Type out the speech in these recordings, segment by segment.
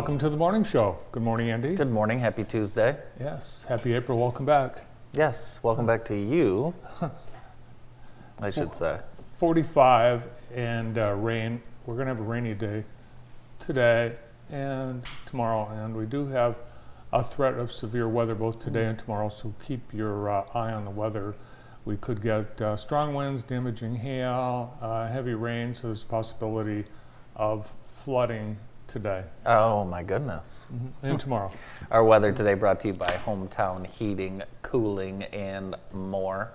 Welcome to the morning show. Good morning, Andy. Good morning. Happy Tuesday. Yes, happy April. Welcome back. Yes, welcome back to you. I should say. 45 and uh, rain. We're going to have a rainy day today and tomorrow, and we do have a threat of severe weather both today and tomorrow, so keep your uh, eye on the weather. We could get uh, strong winds, damaging hail, uh, heavy rain, so there's a possibility of flooding today Oh my goodness. and tomorrow. Our weather today brought to you by Hometown Heating, Cooling, and more.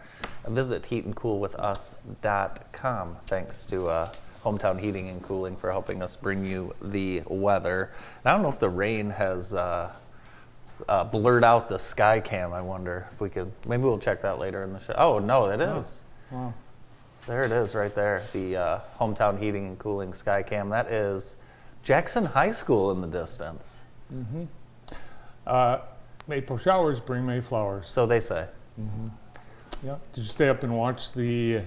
Visit heatandcoolwithus.com. Thanks to uh, Hometown Heating and Cooling for helping us bring you the weather. And I don't know if the rain has uh, uh, blurred out the sky cam. I wonder if we could. Maybe we'll check that later in the show. Oh no, it is. Wow. There it is, right there. The uh, hometown heating and cooling sky cam. That is Jackson High School in the distance. Uh, April showers bring May flowers. So they say. Mhm. Yeah. Did you stay up and watch the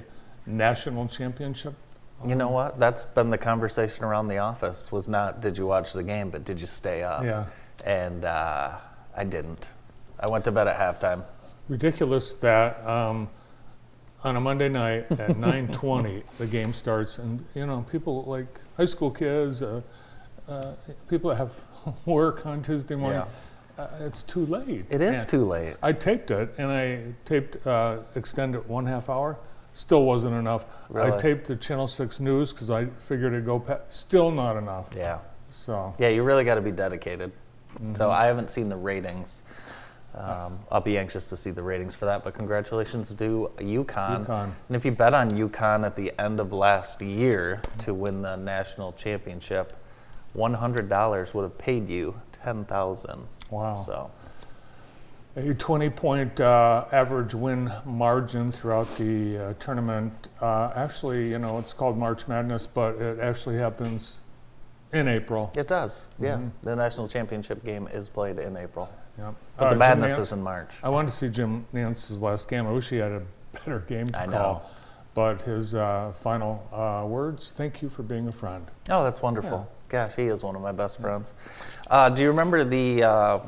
national championship? You know what? That's been the conversation around the office. Was not did you watch the game, but did you stay up? Yeah. And uh, I didn't. I went to bed at halftime. Ridiculous that um, on a Monday night at 9:20 the game starts, and you know people like high school kids, uh, uh, people that have work on Tuesday morning. Uh, it's too late. It is And too late. I taped it, and I taped uh, extended one half hour. Still wasn't enough. Really? I taped the Channel Six News because I figured it'd go. Past. still not enough. Yeah. So Yeah, you really got to be dedicated. Mm-hmm. So I haven't seen the ratings. Um, I'll be anxious to see the ratings for that. But congratulations to UConn. UConn. And if you bet on UConn at the end of last year to win the national championship, one hundred dollars would have paid you ten thousand. wow. So A 20 point uh, average win margin throughout the uh, tournament. Uh, actually, you know, it's called March Madness, but it actually happens in April. it does. Yeah, Mm-hmm. the national championship game is played in April, Yep. but the madness Nantz- is in March. I wanted to see Jim Nantz's last game. I wish he had a better game to I know. call. But his uh, final uh, words thank you for being a friend. Oh, that's wonderful. Gosh, he is one of my best friends. Uh, do you remember the uh,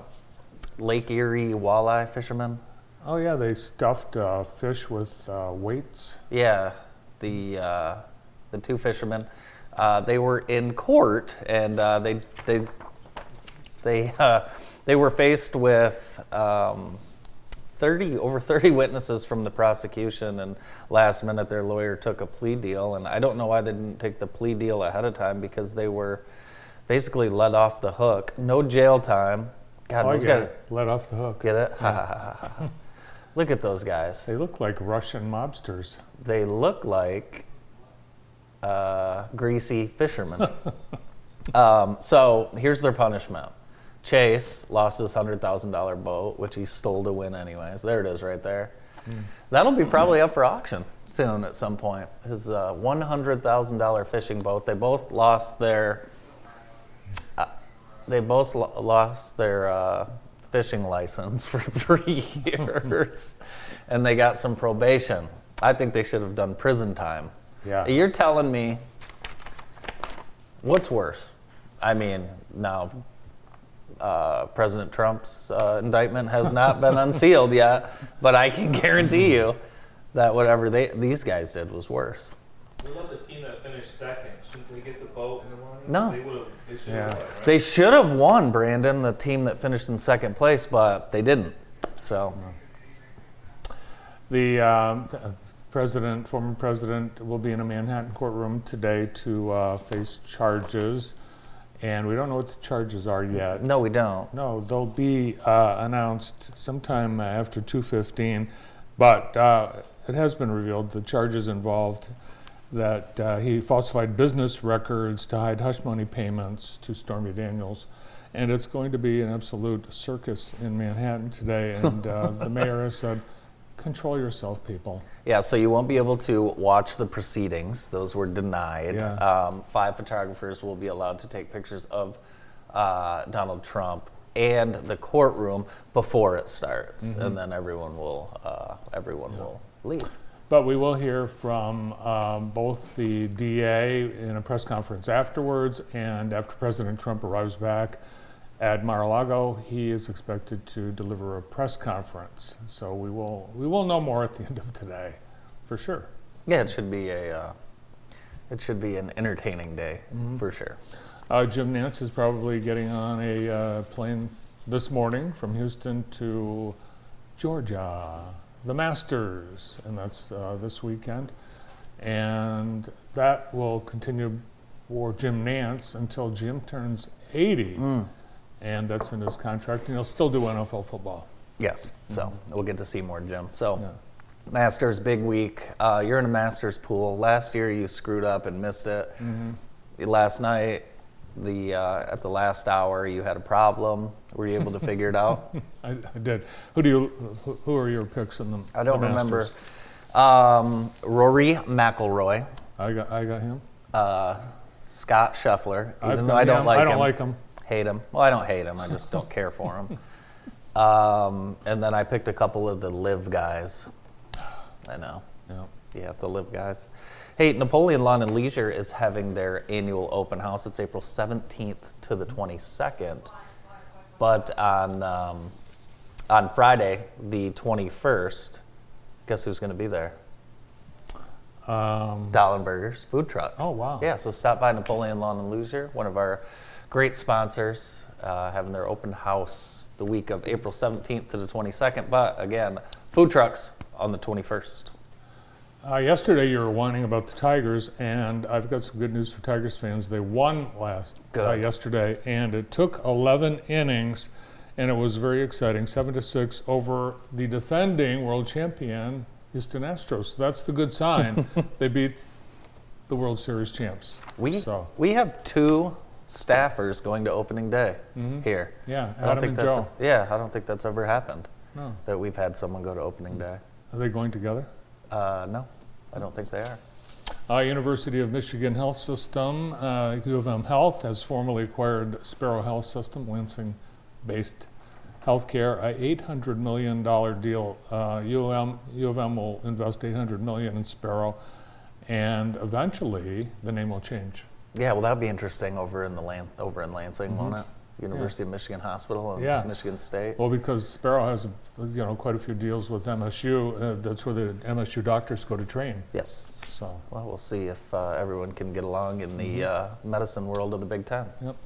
Lake Erie walleye fishermen? Oh, yeah, they stuffed uh, fish with uh, weights. Yeah, the uh, the two fishermen. Uh, they were in court, and uh, they they they uh, they were faced with um, thirty over thirty witnesses from the prosecution, and last minute their lawyer took a plea deal, and I don't know why they didn't take the plea deal ahead of time because they were basically let off the hook, no jail time. God, Oh, those guys it. Let off the hook. get it? Ha. Look at those guys. They look like Russian mobsters. they look like uh, greasy fishermen. um, so here's their punishment. Chase lost his hundred thousand dollar boat, which he stole to win anyways. There it is, right there. That'll be probably up for auction soon at some point. His uh, one hundred thousand dollar fishing boat. They both lost their. Uh, they both lo- lost their uh, fishing license for three years, and they got some probation. I think they should have done prison time. Yeah. You're telling me what's worse? I mean, now uh, President Trump's uh, indictment has not been unsealed yet, but I can guarantee you that whatever they these guys did was worse. What about the team that finished second? Shouldn't they get the boat and the money? No. They would have. They should Yeah. have. won, Right? They should have won, Brandon, the team that finished in second place, but they didn't. So The um, president, former president, will be in a Manhattan courtroom today to uh, face charges. And we don't know what the charges are yet. No, we don't. No, they'll be uh, announced sometime after 2:15, but uh, it has been revealed the charges involved that uh, he falsified business records to hide hush money payments to Stormy Daniels, and it's going to be an absolute circus in Manhattan today. And uh, the mayor has said, "Control yourself, people." Yeah, so you won't be able to watch the proceedings. Those were denied. Yeah. Um, five photographers will be allowed to take pictures of uh, Donald Trump and the courtroom before it starts, Mm-hmm. and then everyone will uh, everyone will leave. But we will hear from um, both the DA in a press conference afterwards, and after President Trump arrives back at Mar-a-Lago, he is expected to deliver a press conference. So we will we will know more at the end of today, for sure. Yeah, it should be a uh, it should be an entertaining day Mm-hmm. for sure. Uh, Jim Nantz is probably getting on a uh, plane this morning from Houston to Georgia, the Masters, and that's uh, this weekend. And that will continue for Jim Nantz until Jim turns 80. And that's in his contract, and he'll still do NFL football. Yes, so we'll get to see more Jim. So. Mm-hmm. Yeah. Masters, big week. Uh, you're in a Masters pool. Last year you screwed up and missed it. Mm-hmm. Last night, the uh, at the last hour, you had a problem. Were you able to figure it out? I, I did. Who do you? Who, who are your picks in the? I don't the remember. Um, Rory McIlroy, I got. I got him. uh, Scott Scheffler. Even I've though got I don't him. like I don't him, like him. Hate him. Well, I don't hate him. I just don't care for him. Um, and then I picked a couple of the LIV guys. I know. Yeah. Yeah, the LIV guys. Hey, Napoleon Lawn and Leisure is having their annual open house. It's April 17th to the 22nd. But on um, on Friday, the 21st, guess who's going to be there? Um, Dollenberger's food truck. oh wow. Yeah, so stop by Napoleon Lawn and Leisure, one of our great sponsors, uh, having their open house the week of April 17th to the 22nd. But again, food trucks on the 21st. Uh, yesterday, you were whining about the Tigers, and I've got some good news for Tigers fans. They won last uh, yesterday, and it took 11 innings, and it was very exciting, seven to six over the defending world champion Houston Astros. So that's the good sign. they beat the World Series champs. We so we have two staffers going to opening day here. yeah, I don't Adam think and that's Joe. yeah, I don't think that's ever happened No. that we've had someone go to opening day. Are they going together? Uh, no, I don't think they are. Uh, University of Michigan Health System, uh, U of M Health, has formally acquired Sparrow Health System, Lansing-based healthcare, a $800 million deal. Uh, U, of M, U of M will invest 800 million in Sparrow, and eventually the name will change. Yeah, well, that'd be interesting over in the Lan- over in Lansing, won't it? University of Michigan Hospital and Mm-hmm. Yeah. Michigan State. Well, because Sparrow has, you know, quite a few deals with MSU. Uh, that's where the MSU doctors go to train. Yes. So, Well, we'll see if uh, everyone can get along in the uh, medicine world of the Big Ten. yep.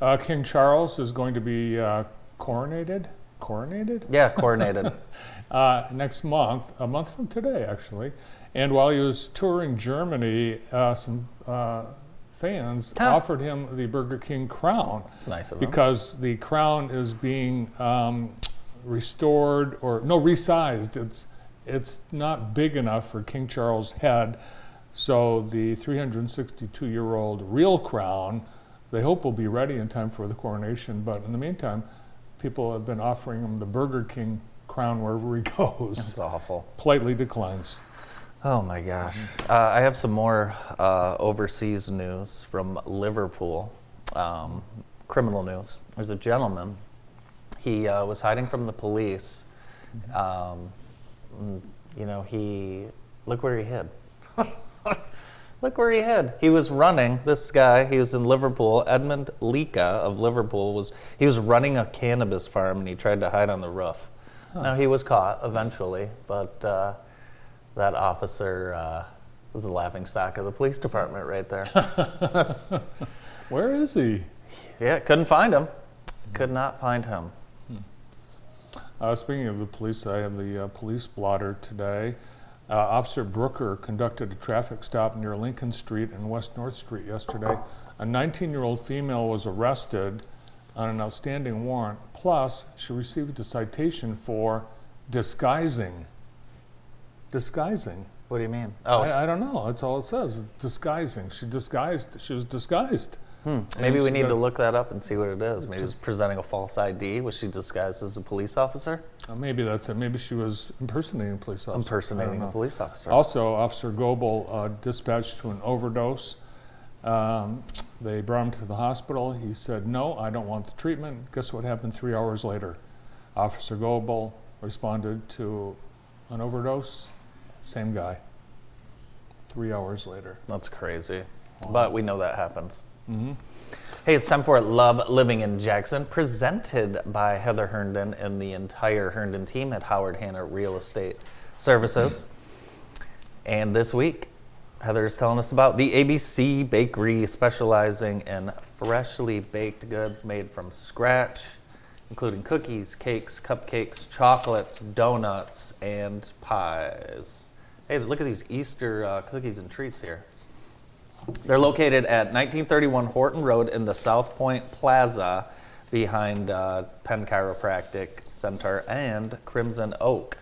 Uh, King Charles is going to be uh, coronated. Coronated? Yeah, coordinated. uh, next month, a month from today, actually. And while he was touring Germany, uh, some uh, fans Huh. offered him the Burger King crown It's nice of them. because the crown is being um, restored or no resized. It's it's not big enough for King Charles' head, so the 362-year-old real crown, they hope will be ready in time for the coronation. But in the meantime, people have been offering him the Burger King crown wherever he goes. It's awful. Politely declines. Oh my gosh. Uh, I have some more uh, overseas news from Liverpool. Um, criminal news. There's a gentleman. He uh, was hiding from the police. Um, mm, you know, he. Look where he hid. Look where he hid. He was running. This guy, he was in Liverpool. Edmund Lika of Liverpool was. He was running a cannabis farm and he tried to hide on the roof. Now he was caught eventually, but uh, that officer uh, was the laughing stock of the police department right there. Where is he? yeah, couldn't find him. Could not find him. Uh, speaking of the police, I have the uh, police blotter today. Uh, Officer Brooker conducted a traffic stop near Lincoln Street and West North Street yesterday. A 19 year old female was arrested on an outstanding warrant, plus, she received a citation for disguising. Disguising. What do you mean? Oh, I, I don't know. That's all it says. Disguising. She disguised. She was disguised. hmm. maybe we need to look that up and see what it is. Maybe it was presenting a false ID. Was she disguised as a police officer? Uh, maybe that's it. Maybe she was impersonating a police officer. Impersonating a police officer. Also, Officer Goebel uh, dispatched to an overdose. Um, they brought him to the hospital. He said, No, I don't want the treatment. Guess what happened three hours later? Officer Goebel responded to an overdose. Same guy. Three hours later. That's crazy. But we know that happens. Mm-hmm. Hey, it's time for Love Living in Jackson, presented by Heather Herndon and the entire Herndon team at Howard Hanna Real Estate Services. And this week, Heather is telling us about the ABC Bakery, specializing in freshly baked goods made from scratch, including cookies, cakes, cupcakes, chocolates, donuts, and pies. Hey, look at these Easter uh, cookies and treats here. They're located at 1931 Horton Road in the South Point Plaza behind uh, Penn Chiropractic Center and Crimson Oak.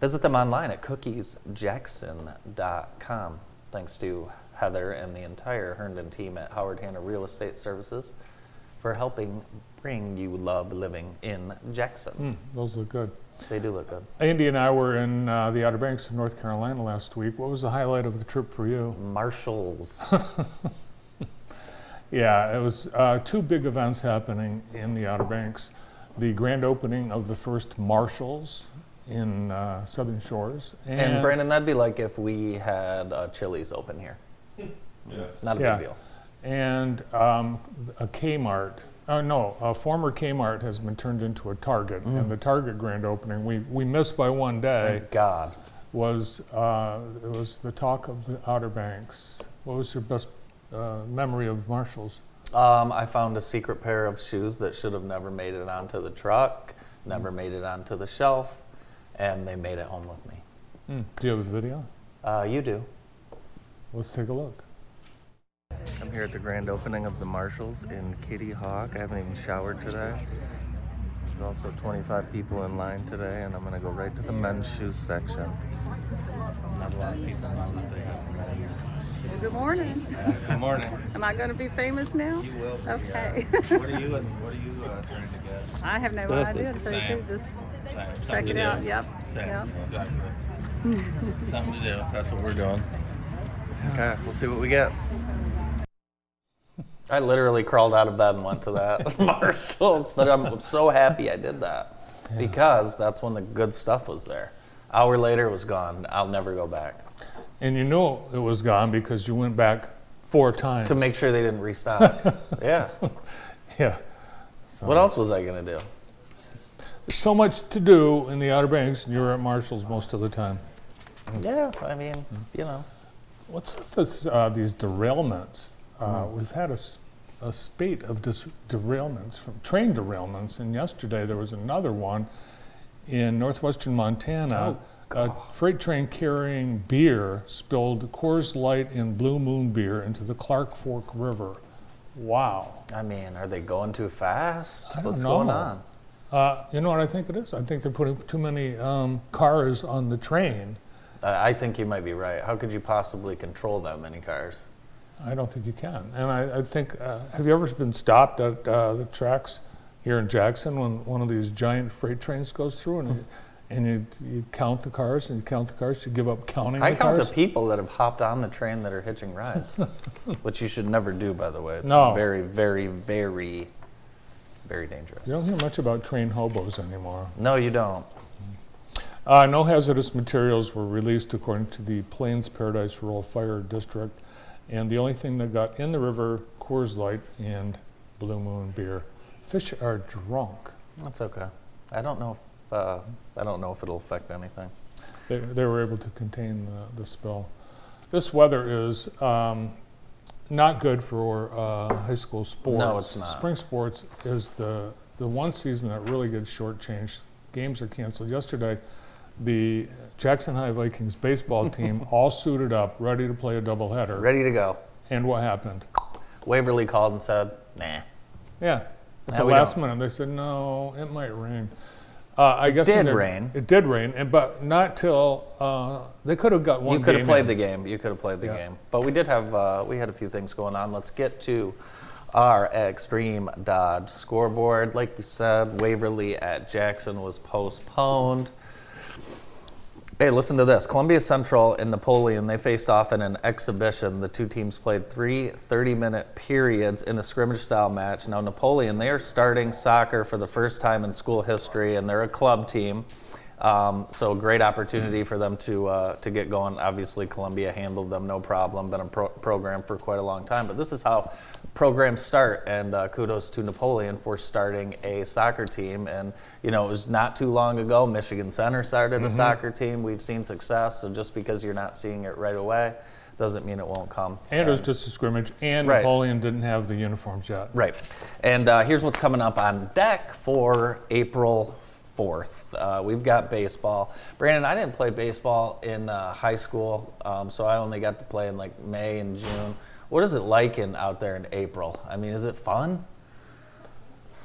Visit them online at cookiesjackson.com. Thanks to Heather and the entire Herndon team at Howard Hanna Real Estate Services for helping bring you love living in Jackson. Mm, those look good. They do look good. Andy and I were in uh, the Outer Banks of North Carolina last week. What was the highlight of the trip for you? Marshalls. Yeah, it was uh, two big events happening in the Outer Banks. The grand opening of the first Marshalls in uh, Southern Shores. and Brandon, that'd be like if we had uh, Chili's open here. Yeah. Not a Yeah. big deal. And um, a Kmart, uh, no, a former Kmart has been turned into a Target. Mm. And the Target grand opening, we, we missed by one day, Thank God. was, uh, it was the talk of the Outer Banks. What was your best uh, memory of Marshalls? Um, I found a secret pair of shoes that should have never made it onto the truck, never made it onto the shelf, and they made it home with me. Mm. Do you have a video? Uh, you do. Let's take a look. I'm here at the grand opening of the Marshalls in Kitty Hawk. I haven't even showered today. There's also 25 people in line today, and I'm gonna go right to the men's shoes section. Not a lot of people now that they have men's. Good morning. Good morning. Am I going to be famous now? You will. be, Okay. yeah. what are you? and What are you uh, trying to get? I have no idea. So you Same. just Same. check Something it to out. do. Yep. Same. Yep. Exactly. Something to do. That's what we're doing. Okay, we'll see what we get. I literally crawled out of bed and went to that Marshalls, but I'm so happy I did that because that's when the good stuff was there. Hour later, it was gone. I'll never go back And you know it was gone because you went back four times. to make sure they didn't restock. yeah. Yeah. So, What else was I gonna do? There's so much to do in the Outer Banks, and you're at Marshall's most of the time. Yeah, I mean, you know. What's with this, uh, these derailments? Uh, We've had a spate of dis- derailments, from train derailments, and yesterday there was another one in northwestern Montana. Oh, a freight train carrying beer spilled Coors Light and Blue Moon beer into the Clark Fork River. Wow. I mean, are they going too fast? What's going on? Uh, you know what I think it is? I think they're putting too many um, cars on the train. Uh, I think you might be right. How could you possibly control that many cars? I don't think you can. And I, I think, uh, have you ever been stopped at uh, the tracks here in Jackson when one of these giant freight trains goes through and, you, and you, you count the cars and you count the cars, you give up counting I the count cars? the people that have hopped on the train that are hitching rides, which you should never do, by the way. It's No. very, very, very, very dangerous. you don't hear much about train hobos anymore. No, you don't. Uh, no hazardous materials were released according to the Plains Paradise Rural Fire District. And the only thing that got in the river, Coors Light and Blue Moon beer. Fish are drunk. That's okay. I don't know. If, uh, I don't know if it'll affect anything. They, they were able to contain the, the spill. This weather is um, not good for uh, high school sports. No, it's not. Spring sports is the, the one season that really gets shortchanged. Games are canceled. Yesterday, the Jackson High Vikings baseball team all suited up, ready to play a doubleheader. Ready to go. And what happened? Waverly called and said, "Nah." Yeah. At Now the last don't. minute, they said, no, it might rain. Uh, I guess in did rain. It did rain, and but not till uh, they could have got one. You could have played in. the game. You could have played the Yeah. game. But we did have uh, we had a few things going on. Let's get to our extreme Dodge scoreboard. Like we said, Waverly at Jackson was postponed. Hey, listen to this. Columbia Central and Napoleon, they faced off in an exhibition. The two teams played three 30 minute periods in a scrimmage style match. Now, Napoleon, they are starting soccer for the first time in school history, and they're a club team. Um, so, great opportunity for them to, uh, to get going. Obviously, Columbia handled them no problem, been a pro- program for quite a long time. But this is how programs start, and uh, kudos to Napoleon for starting a soccer team. And, you know, it was not too long ago, Michigan Center started a soccer team. We've seen success, so just because you're not seeing it right away doesn't mean it won't come. And it was just a scrimmage, and Right. Napoleon didn't have the uniforms yet. Right. And uh, here's what's coming up on deck for April 4th. Uh, we've got baseball. Brandon, I didn't play baseball in uh, high school, um, so I only got to play in like May and June. What is it like in out there in April? I mean, is it fun?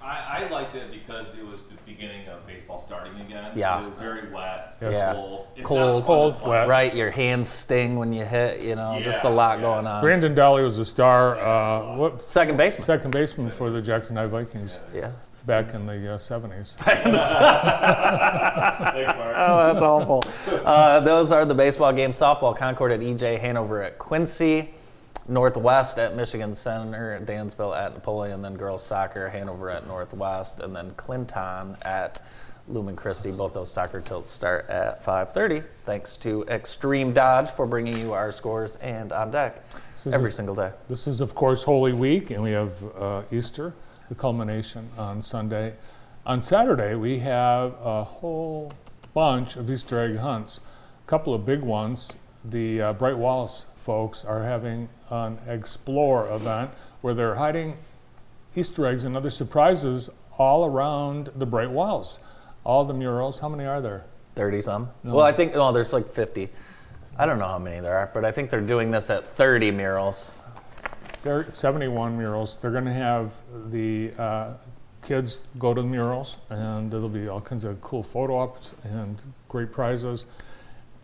I, I liked it because it was the beginning of baseball starting again. Yeah. It was very wet. Yes. Yeah. Cold. It's Cold. not fun to Cold, wet. Right, your hands sting when you hit, you know, just a lot yeah. going on. Brandon Dolly was a star. Uh, what Second baseman. second baseman for the Jackson High Vikings Yeah. Back in the uh, 70s. Thanks, Mark. Oh, that's awful. Uh, those are the baseball games. Softball, Concord at EJ, Hanover at Quincy, Northwest at Michigan Center, Dansville at Napoleon, then girls soccer, Hanover at Northwest, and then Clinton at Lumen Christi. Both those soccer tilts start at 5:30. Thanks to Extreme Dodge for bringing you our scores and on deck is every a- single day. This is, of course, Holy Week, and we have uh, Easter, the culmination on Sunday. On Saturday, we have a whole bunch of Easter egg hunts. A couple of big ones. The uh, Bright Walls folks are having an Explore event where they're hiding Easter eggs and other surprises all around the Bright Walls. All the murals. How many are there? 30 some. No. Well, I think no, there's like 50. I don't know how many there are, but I think they're doing this at 30 murals. There are 71 murals. They're going to have the uh, kids go to the murals, and there'll be all kinds of cool photo ops and great prizes,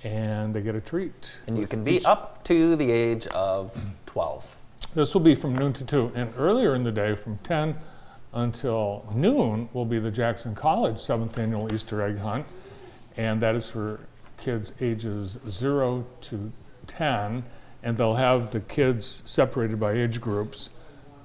and they get a treat. And you can be each- up to the age of 12. This will be from noon to 2, and earlier in the day, from 10 until noon, will be the Jackson College seventh annual Easter egg hunt, and that is for kids ages 0 to 10, and they'll have the kids separated by age groups,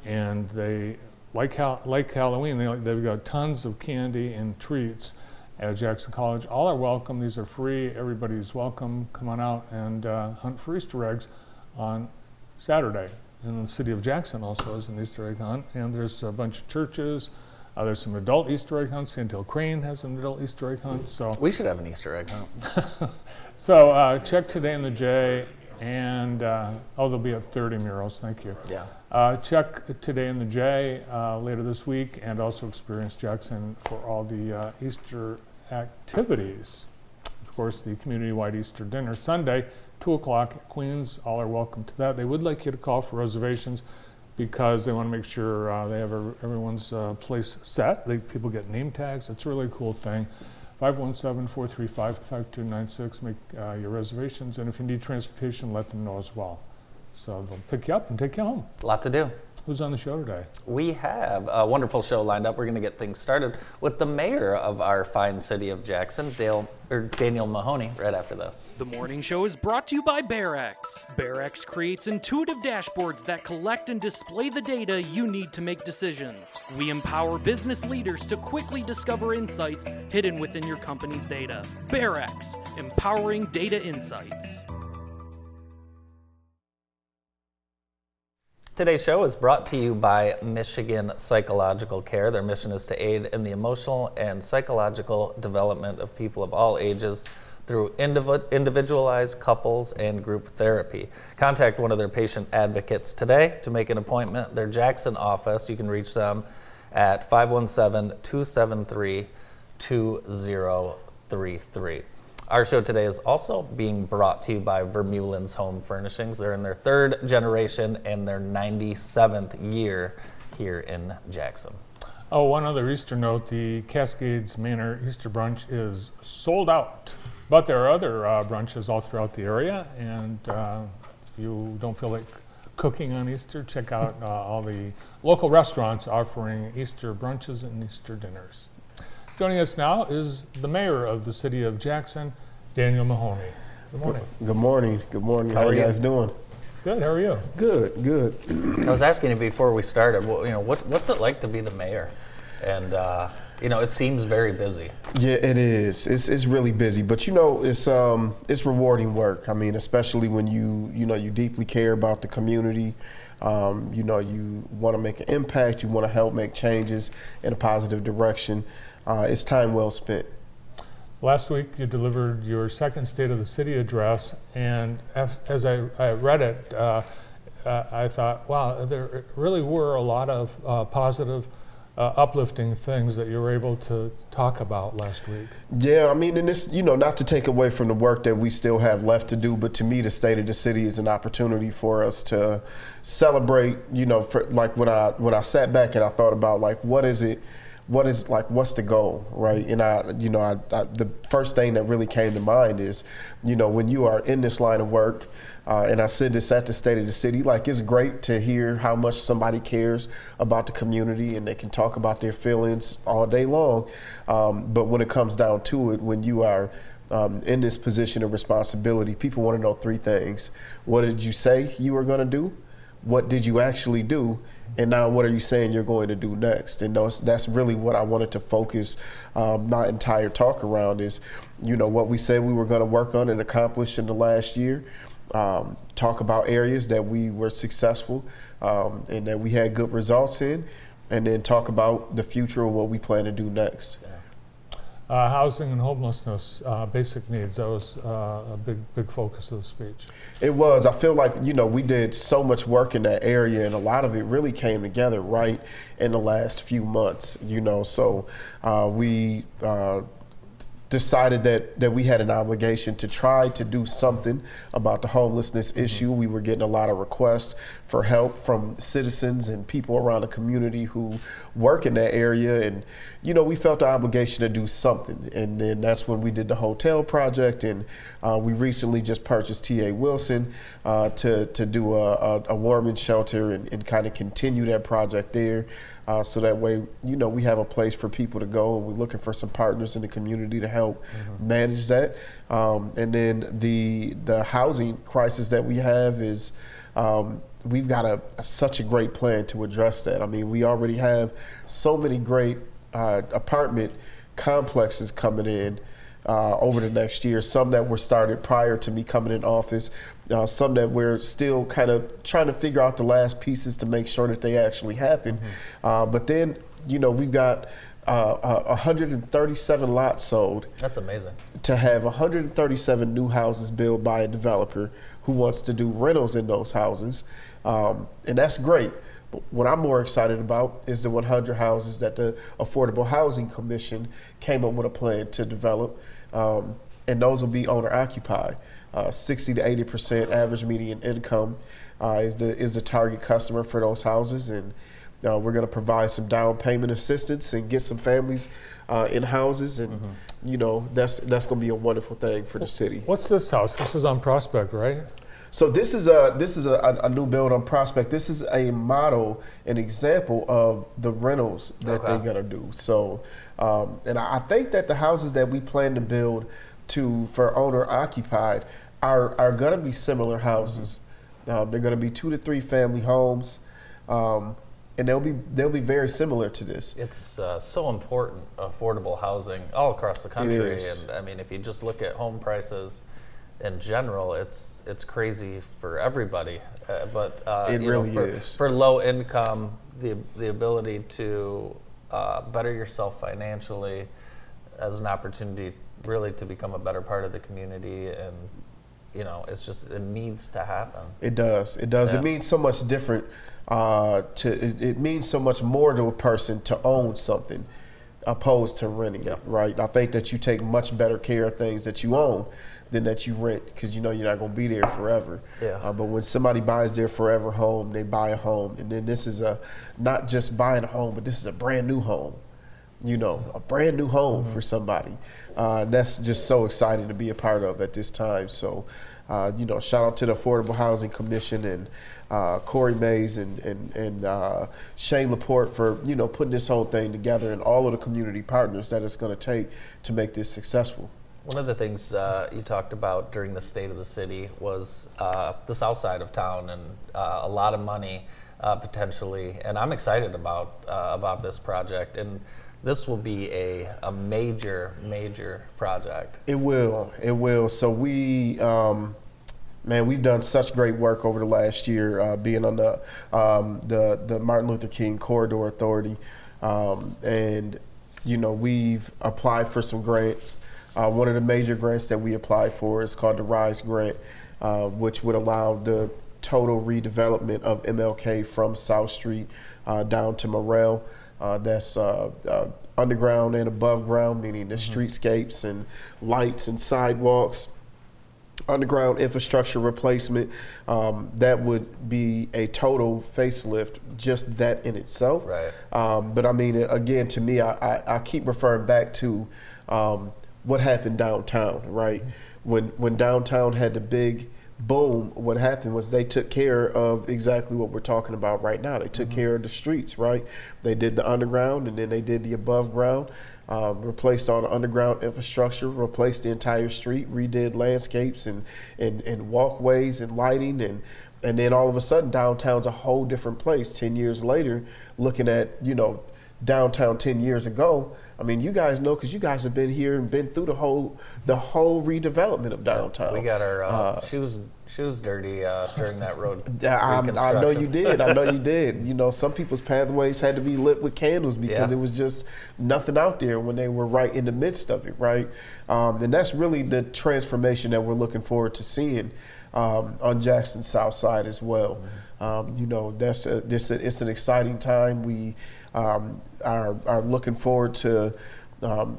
and they like Hal- like Halloween. They, they've got tons of candy and treats at Jackson College. All are welcome. These are free. Everybody's welcome. Come on out and uh, hunt for Easter eggs on Saturday. And the city of Jackson also has an Easter egg hunt. And there's a bunch of churches. Uh, there's some adult Easter egg hunts. Sandhill Crane has an adult Easter egg hunt. So, We should have an Easter egg hunt. so uh, check today in the J. And uh, oh, they'll be at 30 murals. Thank you. Yeah. Uh, check today in the J uh, later this week, and also experience Jackson for all the uh, Easter activities. Of course, the community-wide Easter dinner Sunday, two o'clock at Queens. All are welcome to that. They would like you to call for reservations because they want to make sure uh, they have every- everyone's uh, place set. They, people get name tags. It's a really cool thing. 517-435-5296. Make uh, your reservations, and if you need transportation, let them know as well. So they'll pick you up and take you home. A lot to do. Who's on the show today? We have a wonderful show lined up. We're going to get things started with the mayor of our fine city of Jackson, Dale or Daniel Mahoney, right after this. The morning show is brought to you by BearEx. BearEx creates intuitive dashboards that collect and display the data you need to make decisions. We empower business leaders to quickly discover insights hidden within your company's data. BearEx, empowering data insights. Today's show is brought to you by Michigan Psychological Care. Their mission is to aid in the emotional and psychological development of people of all ages through indiv- individualized couples and group therapy. Contact one of their patient advocates today to make an appointment. Their Jackson office, you can reach them at 517 273 2033. Our show today is also being brought to you by Vermeulen's Home Furnishings. They're in their third generation and their 97th year here in Jackson. Oh, one other Easter note the Cascades Manor Easter brunch is sold out. But there are other uh, brunches all throughout the area, and uh, you don't feel like cooking on Easter, check out uh, all the local restaurants offering Easter brunches and Easter dinners. Joining us now is the mayor of the city of Jackson, Daniel Mahoney. Good morning. Good morning. Good morning. How, How are you you? guys doing? Good, how are you? Good, good. I was asking you before we started, what, you know, what, what's it like to be the mayor? And, uh, you know, it seems very busy. Yeah, it is. It's it's really busy, but you know, it's um it's rewarding work. I mean, especially when you you know you deeply care about the community. Um, you know, you want to make an impact. You want to help make changes in a positive direction. Uh, it's time well spent. Last week, you delivered your second State of the City address, and as as I, I read it, uh, uh, I thought, wow, there really were a lot of uh, positive, uh, uplifting things that you were able to talk about last week. Yeah, I mean, and this, you know, not to take away from the work that we still have left to do, but to me, the state of the city is an opportunity for us to celebrate. You know, for, like when I when I sat back and I thought about like what is it, what is like what's the goal, right? And I, you know, I, I the first thing that really came to mind is, you know, when you are in this line of work, uh, and I said this at the state of the city, like it's great to hear how much somebody cares about the community and they can talk about their feelings all day long. Um, but when it comes down to it, when you are um, in this position of responsibility, people want to know three things. What did you say you were going to do? What did you actually do? And now, what are you saying you're going to do next? And those, that's really what I wanted to focus um, my entire talk around is, you know, what we said we were going to work on and accomplish in the last year. Um, talk about areas that we were successful um, and that we had good results in, and then talk about the future of what we plan to do next. Uh, housing and homelessness, uh, basic needs, that was uh, a big, big focus of the speech. It was. I feel like, you know, we did so much work in that area, and a lot of it really came together right in the last few months, you know. So uh, we uh, decided that, that we had an obligation to try to do something about the homelessness issue. We were getting a lot of requests for help from citizens and people around the community who work in that area. And, you know, we felt the obligation to do something. And then that's when we did the hotel project. And uh, we recently just purchased TA Wilson uh, to, to do a, a, a warming shelter and, and kind of continue that project there. Uh, so that way, you know, we have a place for people to go, and we're looking for some partners in the community to help manage that. Um, and then the the housing crisis that we have is. Um, We've got a, a- such a great plan to address that. I mean, we already have so many great uh, apartment complexes coming in uh, over the next year. Some that were started prior to me coming in office, uh, some that we're still kind of trying to figure out the last pieces to make sure that they actually happen. Uh, but then, you know, we've got uh, uh, 137 lots sold That's amazing. to have 137 new houses built by a developer who wants to do rentals in those houses. Um, and that's great. But what I'm more excited about is the 100 houses that the Affordable Housing Commission came up with a plan to develop. Um, and those will be owner occupied. Uh, 60 to 80 percent average median income uh, is the is the target customer for those houses, and uh, we're going to provide some down payment assistance and get some families uh, in houses, and you know that's that's going to be a wonderful thing for the city. What's this house? This is on Prospect, right? So this is a this is a, a, new build on Prospect. This is a model, an example of the rentals that Okay. they're gonna do. So, um, and I I think that the houses that we plan to build to for owner occupied are are gonna be similar houses. Um, they're gonna be two to three family homes, um, and they'll be they'll be very similar to this. It's uh, so important, affordable housing all across the country. And I mean, if you just look at home prices in general, it's it's crazy for everybody. Uh, but uh, It you know, really for, is. for low income, the the ability to uh, better yourself financially as an opportunity, really to become a better part of the community, and you know, it's just it needs to happen. It does. It does. Yeah. It means so much different. Uh, to it, it means so much more to a person to own something. opposed to renting it, right? I think that you take much better care of things that you own than that you rent because you know you're not going to be there forever. Yeah. Uh, but when somebody buys their forever home, they buy a home, and then this is a not just buying a home, but this is a brand new home. You know, a brand new home for somebody. Uh, that's just so exciting to be a part of at this time. So, uh, you know, shout out to the Affordable Housing Commission and uh, Corey Mays and and, and uh, Shane Laporte for you know putting this whole thing together and all of the community partners that it's going to take to make this successful. One of the things uh, you talked about during the state of the city was uh, the south side of town and uh, a lot of money uh, potentially, and I'm excited about uh, about this project. And this will be a, a major, major project. It will. It will. So we, um, man, we've done such great work over the last year, uh, being on the um, the the Martin Luther King Corridor Authority, um, and you know we've applied for some grants. Uh, one of the major grants that we applied for is called the RAISE Grant, uh, which would allow the total redevelopment of MLK from South Street uh, down to Morel. Uh, that's uh, uh, underground and above ground, meaning the streetscapes and lights and sidewalks, underground infrastructure replacement. Um, that would be a total facelift, just that in itself. Right. Um, but I mean, again, to me, I, I, I keep referring back to um, what happened downtown, right? When when downtown had the big boom, what happened was they took care of exactly what we're talking about right now. They took care of the streets, right? They did the underground and then they did the above ground, um, replaced all the underground infrastructure, replaced the entire street, redid landscapes and, and, and walkways and lighting and and then all of a sudden downtown's a whole different place 10 years later looking at you know downtown 10 years ago i mean you guys know because you guys have been here and been through the whole the whole redevelopment of downtown We got our uh, Uh, shoes shoes dirty uh, during that road. I, I know you did. I know you did. You know, some people's pathways had to be lit with candles because Yeah. it was just nothing out there when they were right in the midst of it, right? Um, and that's really the transformation that we're looking forward to seeing um, on Jackson's South Side as well. Um, you know, that's a, this it's an exciting time. We um, are are looking forward to. Um,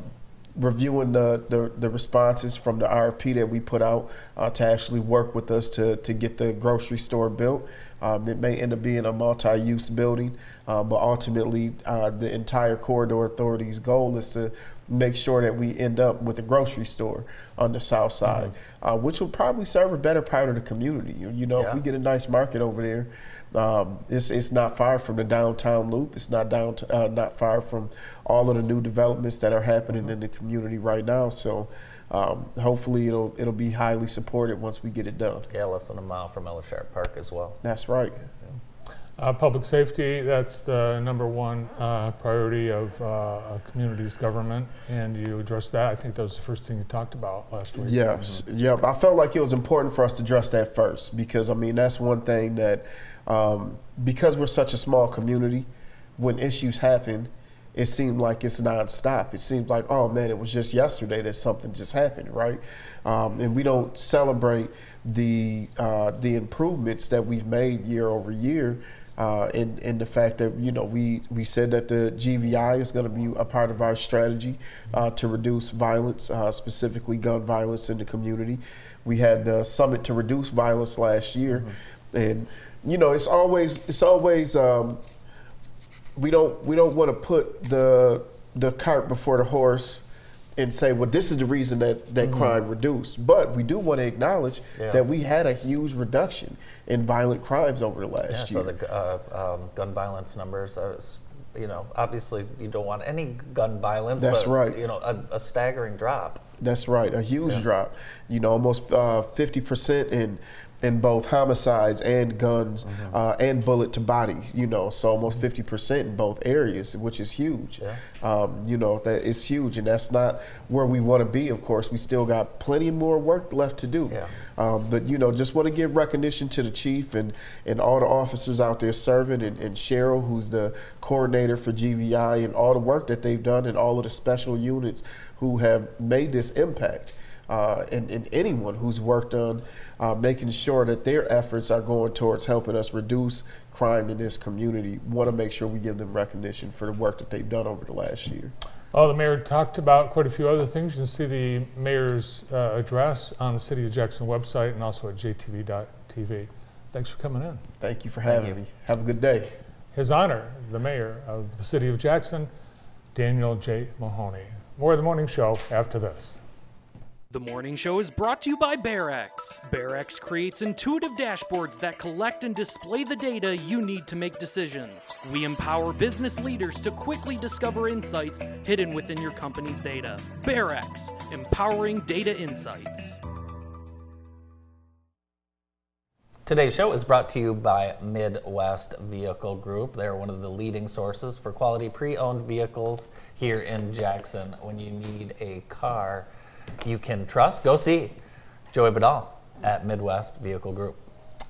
reviewing the, the, the responses from the RFP that we put out uh, to actually work with us to, to get the grocery store built. Um, it may end up being a multi-use building, uh, but ultimately uh, the entire corridor authority's goal is to make sure that we end up with a grocery store on the south side, uh, which will probably serve a better part of the community. You, you know, if we get a nice market over there, um, it's it's not far from the downtown loop. It's not down uh, not far from all of the new developments that are happening in the community right now. So um, hopefully it'll it'll be highly supported once we get it done. Yeah, less than a mile from Ella Sharp Park as well. That's right. Uh, public safety, that's the number one uh, priority of uh, a community's government, and you addressed that. I think that was the first thing you talked about last week. Yes, yeah. I felt like it was important for us to address that first because I mean that's one thing that um, because we're such a small community, when issues happen, it seemed like it's nonstop. It seems like oh man, it was just yesterday that something just happened, right? Um, and we don't celebrate the uh, the improvements that we've made year over year. Uh, and, and the fact that you know we, we said that the GVI is going to be a part of our strategy uh, to reduce violence, uh, specifically gun violence in the community. We had the summit to reduce violence last year, and you know it's always it's always um, we don't we don't want to put the the cart before the horse and say, well, this is the reason that, that crime reduced. But we do want to acknowledge Yeah. that we had a huge reduction in violent crimes over the Yeah, last so year. the uh, um, gun violence numbers are, you know, obviously you don't want any gun violence. That's but, right. You know, a, a staggering drop. That's right, a huge drop. You know, almost uh, fifty percent in in both homicides and guns uh, and bullet to bodies. You know, so almost fifty percent in both areas, which is huge. Yeah. Um, you know, that is huge, and that's not where we want to be. Of course, we still got plenty more work left to do. Yeah. Um, but you know, just want to give recognition to the chief and, and all the officers out there serving, and, and Cheryl, who's the coordinator for GVI, and all the work that they've done, and all of the special units who have made this impact. Uh, and, and anyone who's worked on uh, making sure that their efforts are going towards helping us reduce crime in this community, want to make sure we give them recognition for the work that they've done over the last year. Well, the mayor talked about quite a few other things. You can see the mayor's uh, address on the City of Jackson website and also at jtv.tv. Thanks for coming in. Thank you for having you. me. Have a good day. His honor, the mayor of the City of Jackson, Daniel J. Mahoney. More of the morning show after this. The morning show is brought to you by BearEx. BearEx creates intuitive dashboards that collect and display the data you need to make decisions. We empower business leaders to quickly discover insights hidden within your company's data. BearEx, empowering data insights. Today's show is brought to you by Midwest Vehicle Group. They're one of the leading sources for quality pre owned vehicles here in Jackson. When you need a car you can trust, go see Joey Badal at Midwest Vehicle Group.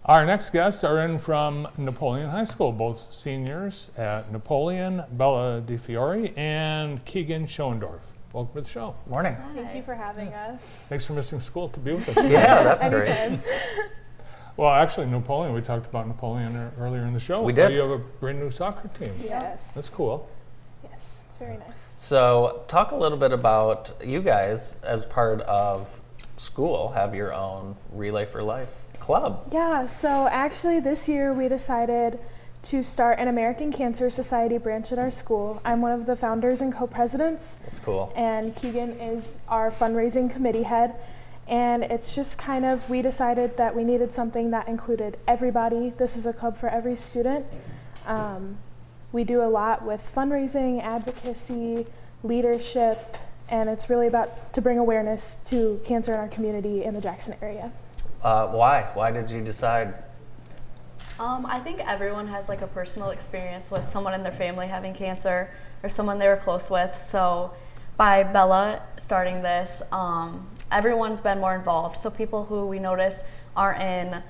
Our next guests are in from Napoleon High School, both seniors at Napoleon, Bella DiFiori, and Keegan Schoendorf. Welcome to the show. Morning. Thank you for having us. Thanks for missing school to be with us. Yeah, that's great. Well, actually, Napoleon, we talked about Napoleon earlier in the show. We did. You have a brand new soccer team. Yes. That's cool. Yes, it's very nice. So, talk a little bit about you guys as part of school have your own Relay for Life club. Yeah, so actually this year we decided to start an American Cancer Society branch at our school. I'm one of the founders and co-presidents, That's cool. and Keegan is our fundraising committee head. And it's just kind of, we decided that we needed something that included everybody. This is a club for every student. Um, we do a lot with fundraising, advocacy, leadership, and it's really about to bring awareness to cancer in our community in the Jackson area. Uh, why? Why did you decide? Um, I think everyone has like a personal experience with someone in their family having cancer or someone they were close with. So, by Bella starting this, um, everyone's been more involved. So, people who we notice are in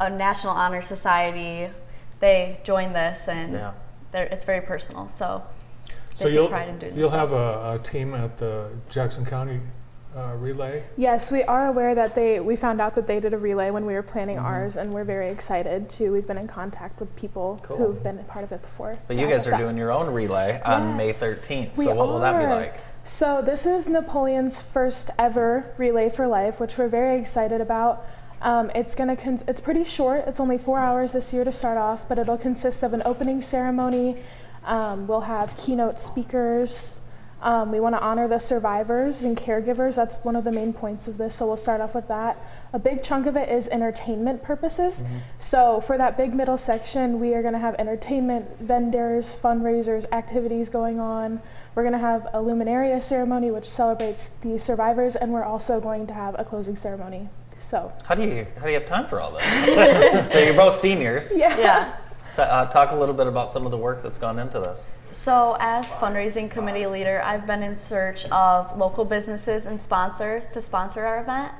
a National Honor Society, they join this and Yeah. They're it's very personal. So, they So take you'll, pride in doing you'll have a, a team at the Jackson County uh, Relay. Yes, we are aware that they. We found out that they did a relay when we were planning ours, and we're very excited too. We've been in contact with people Cool. who've been a part of it before. But you guys are out. doing your own relay on May 13th. So, what will that be like? So this is Napoleon's first ever relay for life, which we're very excited about. Um, it's gonna. Con- it's pretty short. It's only four hours this year to start off, but it'll consist of an opening ceremony. Um, we'll have keynote speakers. Um, we want to honor the survivors and caregivers. That's one of the main points of this. So we'll start off with that. A big chunk of it is entertainment purposes. So for that big middle section, we are going to have entertainment, vendors, fundraisers, activities going on. We're going to have a luminaria ceremony, which celebrates the survivors, and we're also going to have a closing ceremony. So How do you how do you have time for all this? so you're both seniors. yeah. yeah. T- uh, talk a little bit about some of the work that's gone into this. So, as fundraising committee leader, I've been in search of local businesses and sponsors to sponsor our event.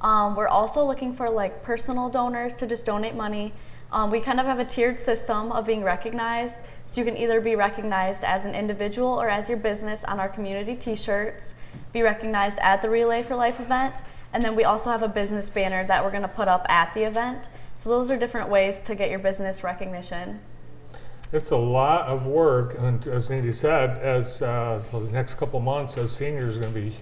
Um, we're also looking for like personal donors to just donate money. Um, we kind of have a tiered system of being recognized. So, you can either be recognized as an individual or as your business on our community t shirts, be recognized at the Relay for Life event, and then we also have a business banner that we're going to put up at the event. So, those are different ways to get your business recognition. It's a lot of work, and as Nady said, as uh, the next couple months, as seniors, are going to be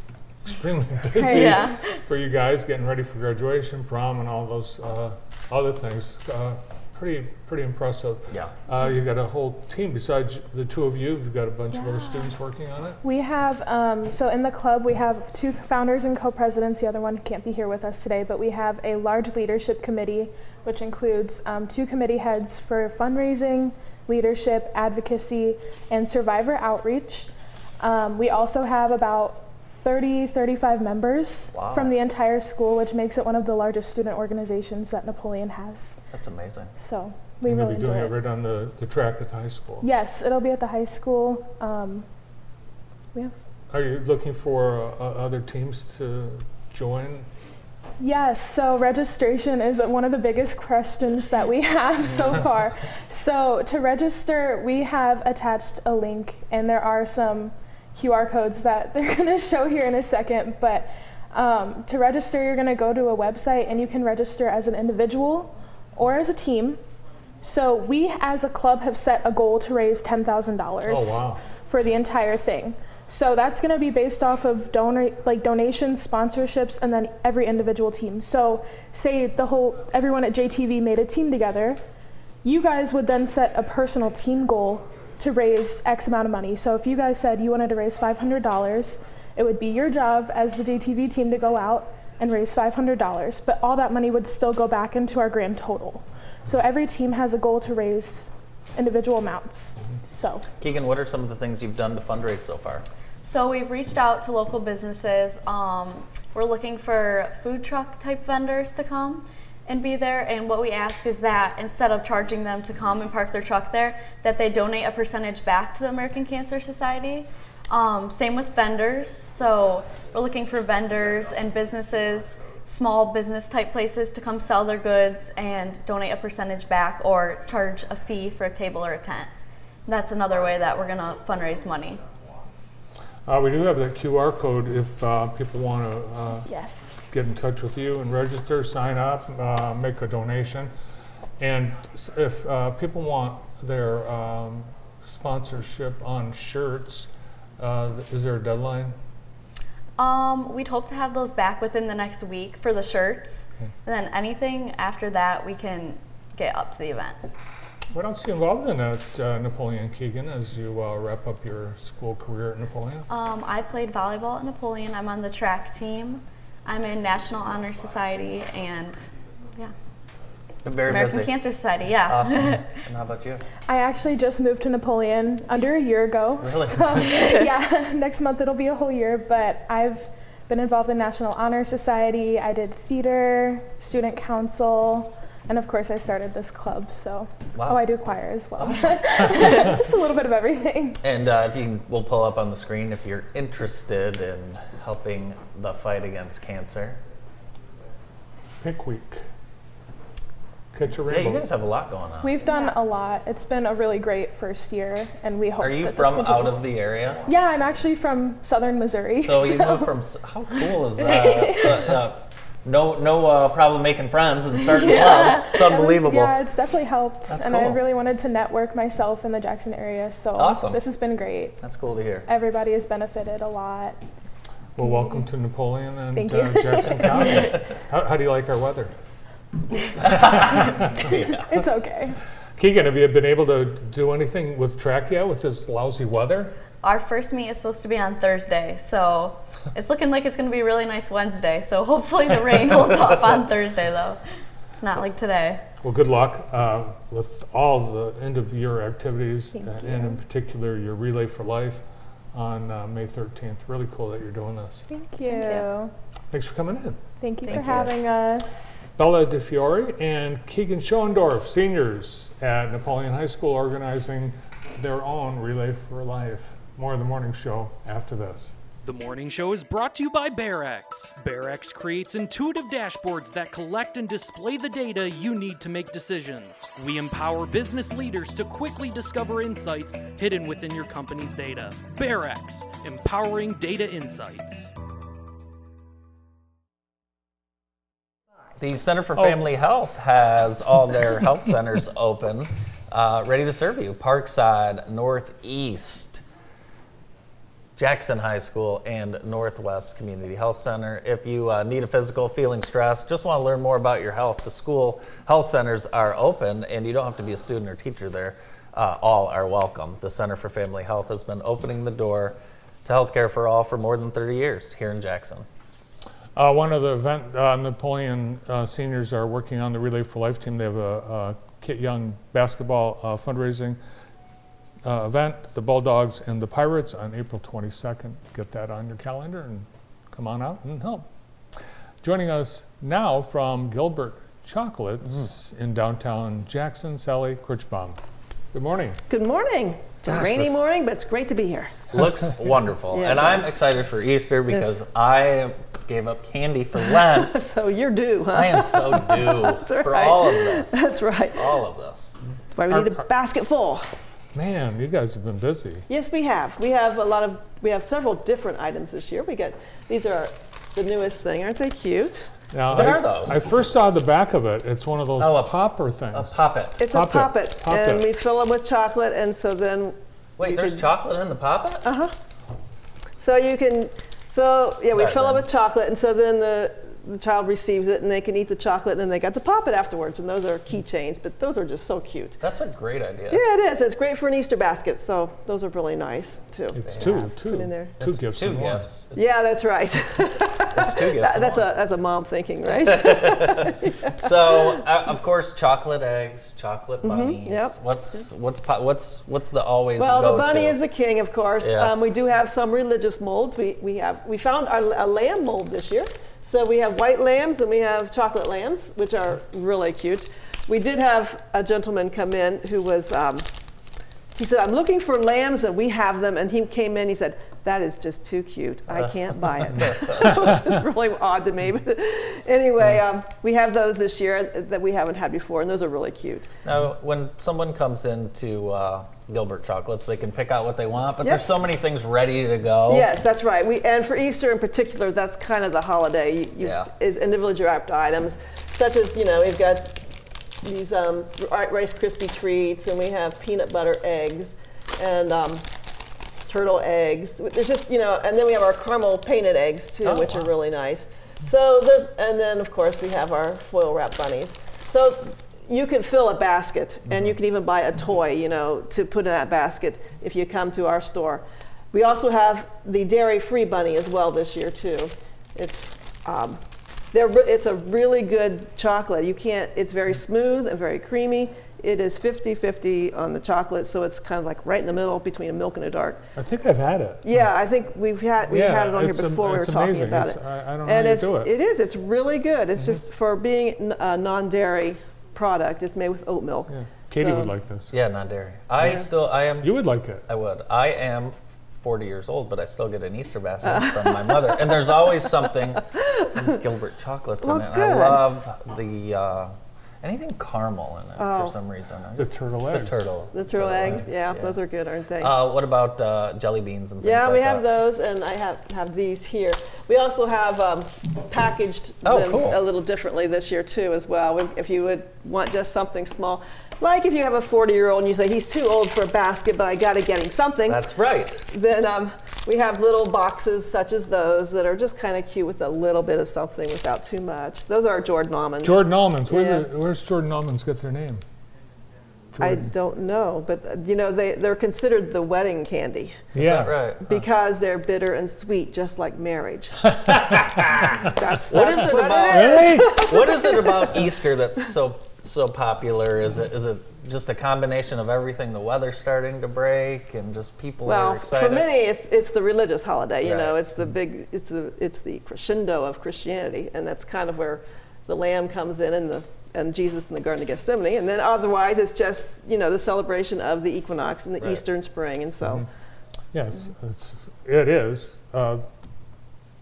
extremely busy Yeah. for you guys, getting ready for graduation, prom, and all those uh, other things. Uh, pretty, pretty impressive. Yeah. Uh, you got a whole team besides the two of you. You've got a bunch of other students working on it. We have, um, so in the club, we have two founders and co presidents. The other one can't be here with us today, but we have a large leadership committee, which includes um, two committee heads for fundraising, leadership, advocacy, and survivor outreach. Um, we also have about 30, 35 members Wow. from the entire school, which makes it one of the largest student organizations that Napoleon has. That's amazing. So we You're really going to be doing it it. right on the, the track at the high school. Yes, it'll be at the high school. Um, we have Are you looking for uh, other teams to join? Yes, so registration is one of the biggest questions that we have so far. So to register, we have attached a link, and there are some QR codes that they're going to show here in a second. But um, to register, you're going to go to a website, and you can register as an individual or as a team. So we, as a club, have set a goal to raise ten thousand dollars Oh, wow. for the entire thing. So that's going to be based off of donor like donations, sponsorships, and then every individual team. So say the whole everyone at JTV made a team together, you guys would then set a personal team goal to raise X amount of money. So if you guys said you wanted to raise $500, it would be your job as the JTV team to go out and raise $500, but all that money would still go back into our grand total. So every team has a goal to raise individual amounts. So Keegan, what are some of the things you've done to fundraise so far? So we've reached out to local businesses. Um, we're looking for food truck type vendors to come and be there. And what we ask is that instead of charging them to come and park their truck there, that they donate a percentage back to the American Cancer Society. Um, same with vendors. So we're looking for vendors and businesses, small business type places to come sell their goods and donate a percentage back or charge a fee for a table or a tent. That's another way that we're going to fundraise money. Uh, we do have the QR code if uh, people want to uh, yes. Get in touch with you and register, sign up, uh, make a donation. And if uh, people want their um, sponsorship on shirts, uh, is there a deadline? Um, we'd hope to have those back within the next week for the shirts, Hmm. and then anything after that we can get up to the event. What else are you involved in at uh, Napoleon Keegan as you uh, wrap up your school career at Napoleon? Um, I played volleyball at Napoleon. I'm on the track team. I'm in National Honor Society and yeah, Very American busy. Cancer Society. Yeah. Awesome. and how about you? I actually just moved to Napoleon under a year ago. Really? So yeah, next month it'll be a whole year. But I've been involved in National Honor Society. I did theater, student council, and of course I started this club. So Wow. oh, I do choir as well. just a little bit of everything. And uh, if you can, we'll pull up on the screen if you're interested in helping the fight against cancer. Pink Week. Catch your Yeah, you guys have a lot going on. We've done a lot. It's been a really great first year, and we hope Are you that from this out continues. of the area? Yeah, I'm actually from southern Missouri. So you moved from. s- How cool is that? So, uh, no, no uh, problem making friends and starting clubs. It's It was- unbelievable. yeah, it's definitely helped, That's and I cool. really wanted to network myself in the Jackson area. So Awesome. this has been great. That's cool to hear. Everybody has benefited a lot. Well, welcome to Napoleon and Thank uh. Jackson County. how, how do you like our weather? Yeah. It's okay. Keegan, have you been able to do anything with track yet with this lousy weather? Our first meet is supposed to be on Thursday, so it's looking like it's going to be a really nice Wednesday. So hopefully the rain holds off on Thursday, though. It's not like today. Well, good luck uh, with all the end of year activities, Thank uh, you. and in particular your Relay for Life on uh, May 13th. Really cool that you're doing this. Thank you. you. Thanks for coming in. Thank you Thank for you. having us. Bella DiFiori and Keegan Schoendorf, seniors at Napoleon High School, organizing their own Relay for Life. More of the morning show after this. The morning show is brought to you by BearEx. BearEx creates intuitive dashboards that collect and display the data you need to make decisions. We empower business leaders to quickly discover insights hidden within your company's data. BearEx, empowering data insights. The Center for Oh. Family Health has all their health centers open, uh, ready to serve you. Parkside, Northeast, Jackson High School, and Northwest Community Health Center. If you uh, need a physical, feeling stressed, just want to learn more about your health, the school health centers are open, and you don't have to be a student or teacher there. Uh, all are welcome. The Center for Family Health has been opening the door to healthcare for all for more than 30 years here in Jackson. Uh, one of the event uh, Napoleon uh, seniors are working on the Relay for Life team. They have a, a Kit Young basketball uh, fundraising uh, event, the Bulldogs and the Pirates, on April 22nd. Get that on your calendar and come on out and help. Joining us now from Gilbert Chocolates in downtown Jackson, Sally Krichbaum. Good morning. Good morning. It's a Gosh, rainy morning, but it's great to be here. looks wonderful. Yeah, and it I'm excited for Easter because I gave up candy for Lent. So you're due, huh? I am so due for right. all of this. That's right. All of this. That's why we need Are- a basket full. Man, you guys have been busy. Yes, we have. We have a lot of. We have several different items this year. We get these are the newest thing. Aren't they cute? Now, What I, are those? I first saw the back of it. It's one of those Oh, a- popper things. A poppet. It's Pop a it. poppet, Pop and it. we fill them with chocolate, and so then Wait, there's could- chocolate in the poppet? uh huh. So you can, so yeah, we fill it with chocolate, and so then the the child receives it, and they can eat the chocolate, and then they got to pop it afterwards. And those are keychains, but those are just so cute. That's a great idea. Yeah, it is. It's great for an Easter basket, so those are really nice too. It's two, Put two, in there. two It's gifts. Two in one. gifts. Yeah, that's right. it's two gifts. That- that's one. a that's a mom thinking, right? So, uh, of course, chocolate eggs, chocolate bunnies. Mm-hmm. yep. What's what's po- what's what's the always Well, the go-to? bunny is the king, of course. Yeah. Um, we do have some religious molds. We, we have we found our, a lamb mold this year. So we have white lambs and we have chocolate lambs, which are really cute. We did have a gentleman come in who was. Um, he said, "I'm looking for lambs, and we have them." And he came in. He said, "That is just too cute. I can't buy it," which is really odd to me. But anyway, um, we have those this year that we haven't had before, and those are really cute. Now, when someone comes into uh, Gilbert Chocolates, they can pick out what they want, but Yep. there's so many things ready to go. Yes, that's right. We and for Easter in particular, that's kind of the holiday. You, you, Yeah. Is individually wrapped items, such as you know we've got these um, Rice Krispie treats, and we have peanut butter eggs, and um, turtle eggs. There's just you know, and then we have our caramel painted eggs too, Oh, which are really nice. So there's, and then of course we have our foil wrap bunnies. So you can fill a basket, and mm-hmm. you can even buy a toy, you know, to put in that basket if you come to our store. We also have the dairy-free bunny as well this year too. It's um, it's a really good chocolate. You can't. It's very smooth and very creamy. It is 50-50 on the chocolate, so it's kind of like right in the middle between a milk and a dark. I think I've had it. Yeah, I think we've had we've Yeah, had it on here am- before. we were it's talking about It's- it. I- I don't know and how you it's do it. it is. It's really good. It's mm-hmm. just for being n- a non-dairy product. It's made with oat milk. Yeah. Katie So- would like this. Yeah, not dairy. I Yeah. still, I am, You would like it. I would. I am 40 years old, but I still get an Easter basket from my mother. And there's always something Gilbert Chocolates Well, in it. Good. I love the, uh, anything caramel in it Oh. for some reason. I The just- turtle The eggs. turtle. The turtle eggs, yeah, those are good, aren't they? Uh, what about uh, jelly beans and things yeah, like we have that? those, and I have have these here. We also have um, packaged Oh, them cool. a little differently this year too, as well. If you would want just something small, like if you have a 40-year-old and you say he's too old for a basket, but I got to get him something. That's right. then um, we have little boxes such as those that are just kind of cute with a little bit of something without too much. Those are Jordan almonds. Jordan almonds. Where Yeah. the, where's Jordan almonds get their name? I don't know, but uh, you know they, they're considered the wedding candy Is yeah. that right? because they're bitter and sweet, just like marriage. that's, What that's is it what about? it is. Really? what is it about Easter that's so so popular? Is it is it just a combination of everything? The weather's starting to break, and just people are Well, excited. for many, it's, it's the religious holiday. You know, Right. it's the big, it's the it's the crescendo of Christianity, and that's kind of where the Lamb comes in, and the and Jesus in the Garden of Gethsemane, and then otherwise it's just you know the celebration of the equinox and the Right. Easter and spring, and so Yes, it's, it is uh,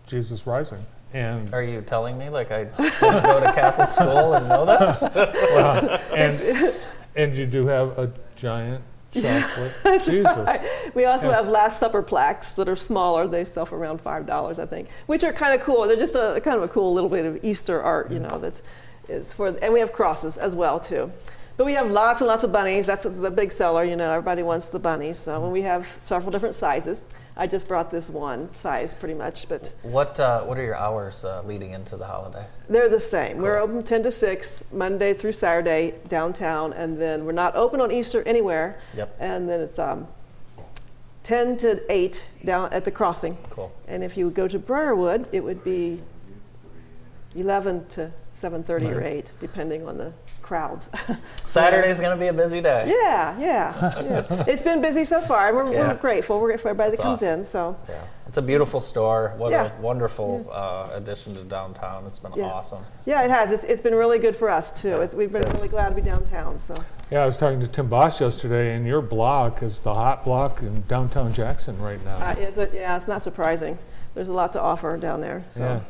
Jesus rising. And, Are you telling me like I go to Catholic school and know this? well, and, and you do have a giant chocolate Jesus. we also Yes. have Last Supper plaques that are smaller. They sell for around five dollars, I think, which are kind of cool. They're just a kind of a cool little bit of Easter art, you know. That's it's for, and we have crosses as well too. But we have lots and lots of bunnies. That's the big seller, you know. Everybody wants the bunnies, so we have several different sizes. I just brought this one size, pretty much, but What uh, what are your hours uh, leading into the holiday? they're the same. We're open 10 to 6, Monday through Saturday downtown, and then we're not open on Easter anywhere. Yep. And then it's um, 10 to 8 down at the crossing. Cool. And if you go to Briarwood, it would be 11 to 7:30 or 8, depending on the crowds. Saturday's gonna be a busy day. yeah, yeah, yeah. It's been busy so far. We're, Yeah. we're grateful. We're grateful for everybody that comes awesome. in. So Yeah. It's a beautiful store. What Yeah. a wonderful uh, addition to downtown. It's been Yeah. awesome. yeah, it has. It's, it's been really good for us too. Yeah, It's, we've been good. really glad to be downtown. So Yeah, I was talking to Tim Bosch yesterday, and your block is the hot block in downtown Jackson right now. uh, it's a, yeah, it's not surprising. There's a lot to offer down there. So. Yeah.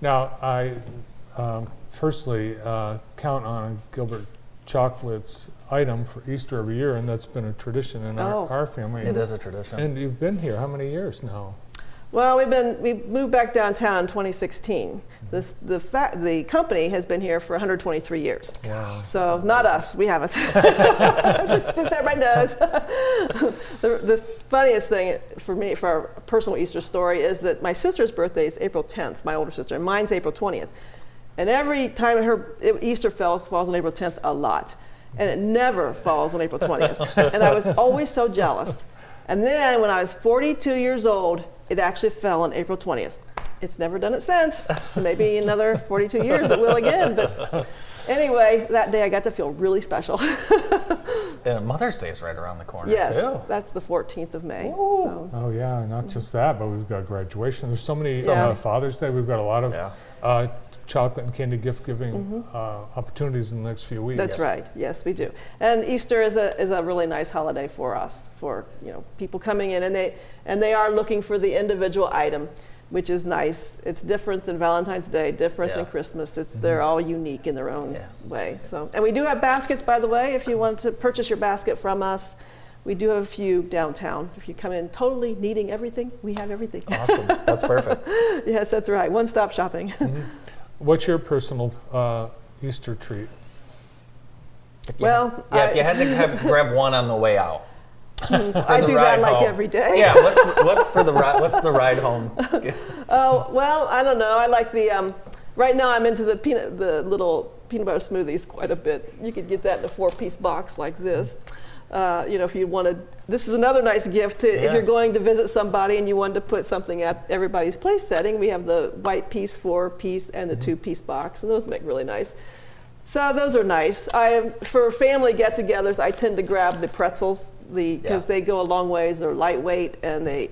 Now, I um, personally uh, count on Gilbert Chocolates item for Easter every year, and that's been a tradition in Oh. our, our family. It is a tradition. And you've been here how many years now? Well, we've been we moved back downtown in 2016. This the fa- the company has been here for 123 years. Wow. So not us, we haven't. just just everybody knows. the, the funniest thing for me, for our personal Easter story, is that my sister's birthday is April 10th, my older sister, and mine's April 20th. And every time her Easter falls falls on April 10th, a lot, and it never falls on April 20th. and I was always so jealous. And then when I was 42 years old, it actually fell on April 20th. It's never done it since. Maybe another 42 years it will again. But anyway, that day I got to feel really special. And Mother's Day is right around the corner yes, too. that's the 14th of May. So. Oh yeah, not just that, but we've got graduation. There's so many Yeah. uh, Father's Day. We've got a lot of Yeah. uh, chocolate and candy gift giving uh, opportunities in the next few weeks. Mm-hmm. That's right. Yes, we do. And Easter is a is a really nice holiday for us, for you know people coming in and they and they are looking for the individual item, which is nice. It's different than Valentine's Day, different than Christmas. It's they're all unique in their own Yeah. way. So and we do have baskets, by the way. If you want to purchase your basket from us, we do have a few downtown. If you come in totally needing everything, we have everything. Awesome. That's perfect. yes, that's right. One stop shopping. What's your personal uh, Easter treat? well, Yeah, I, if you had to have, grab one on the way out. I do that like home. every day. Yeah. What's, what's for the ride? What's the ride home? Oh well, I don't know. I like the. Um, right now, I'm into the peanut, the little peanut butter smoothies quite a bit. You could get that in a four-piece box like this. Uh, you know, if you wanted, this is another nice gift to, if you're going to visit somebody and you wanted to put something at everybody's place setting. We have the white piece, four-piece, and the two-piece box, and those make really nice. So those are nice. I for family get-togethers, I tend to grab the pretzels, the because Yeah. they go a long ways. They're lightweight and they,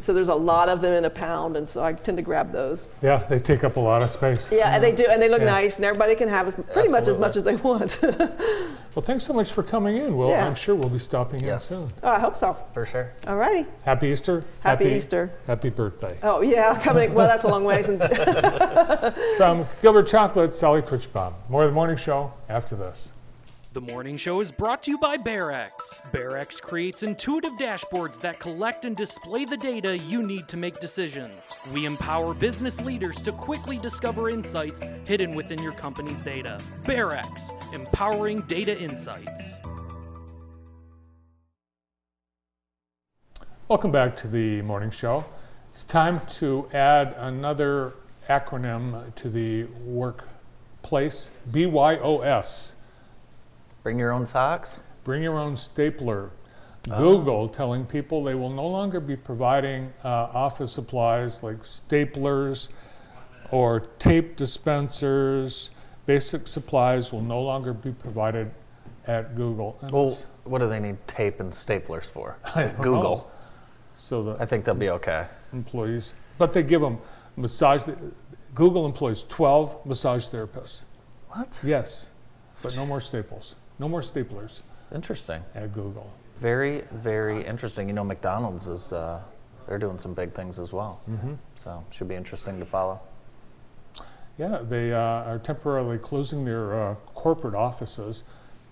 so there's a lot of them in a pound, and so I tend to grab those. Yeah, they take up a lot of space. Yeah, and they do, and they look Yeah. nice, and everybody can have as pretty much as much as they want. Well, thanks so much for coming in. Well, Yeah. I'm sure we'll be stopping Yes. in soon. oh, I hope so. For sure. All righty. Happy Easter. Happy Easter. Happy birthday. Oh yeah, coming. Well, that's a long ways. From Gilbert Chocolate, Sally Krichbaum. More of the morning show after this. The morning show is brought to you by BearEx. BearEx creates intuitive dashboards that collect and display the data you need to make decisions. We empower business leaders to quickly discover insights hidden within your company's data. BearEx, empowering data insights. Welcome back to the morning show. It's time to add another acronym to the workplace BYOS. Bring your own socks. Bring your own stapler. Google telling people they will no longer be providing uh, office supplies like staplers or tape dispensers. Basic supplies will no longer be provided at Google. And Well, what do they need tape and staplers for? Google. know. So the I think they'll be okay. employees, but they give them massage. Google employs 12 massage therapists. What? Yes, but no more staples. No more staplers Interesting. at Google. Very, very interesting. You know, McDonald's is uh, they're doing some big things as well. Mm-hmm. So should be interesting to follow. Yeah, they uh, are temporarily closing their uh, corporate offices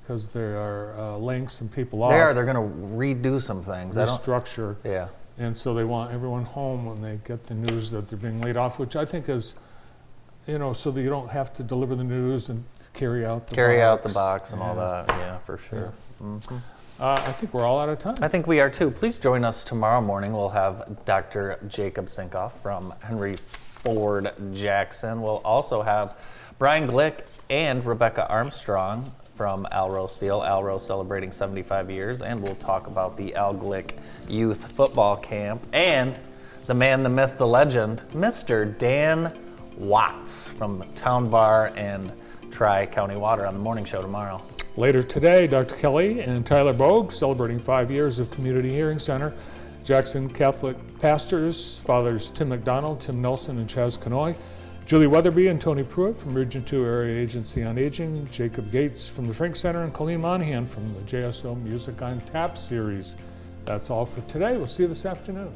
because they are uh, laying some people off. They are. They're going to redo some things. I don't. Yeah. and so they want everyone home when they get the news that they're being laid off, which I think is, you know, so that you don't have to deliver the news and carry out the Carry out box. the box and all that. Yeah, for sure. Mhm. Uh, I think we're all out of time. I think we are too. Please join us tomorrow morning. We'll have Dr. Jacob Sinkoff from Henry Ford Jackson. We'll also have Brian Glick and Rebecca Armstrong from Alro Steel. Alro celebrating 75 years, and we'll talk about the Al Glick Youth Football Camp and the man, the myth, the legend, Mr. Dan Watts from Town Bar and Tri County Water on the morning show tomorrow. Later today, Dr. Kelly and Tyler Bogue celebrating five years of Community Hearing Center. Jackson Catholic pastors, fathers Tim McDonald, Tim Nelson, and Chaz Canoy. Julie Weatherby and Tony Pruitt from Region 2 Area Agency on Aging. Jacob Gates from the Frank Center, and Colleen Monahan from the JSO Music on Tap series. That's all for today. We'll see you this afternoon.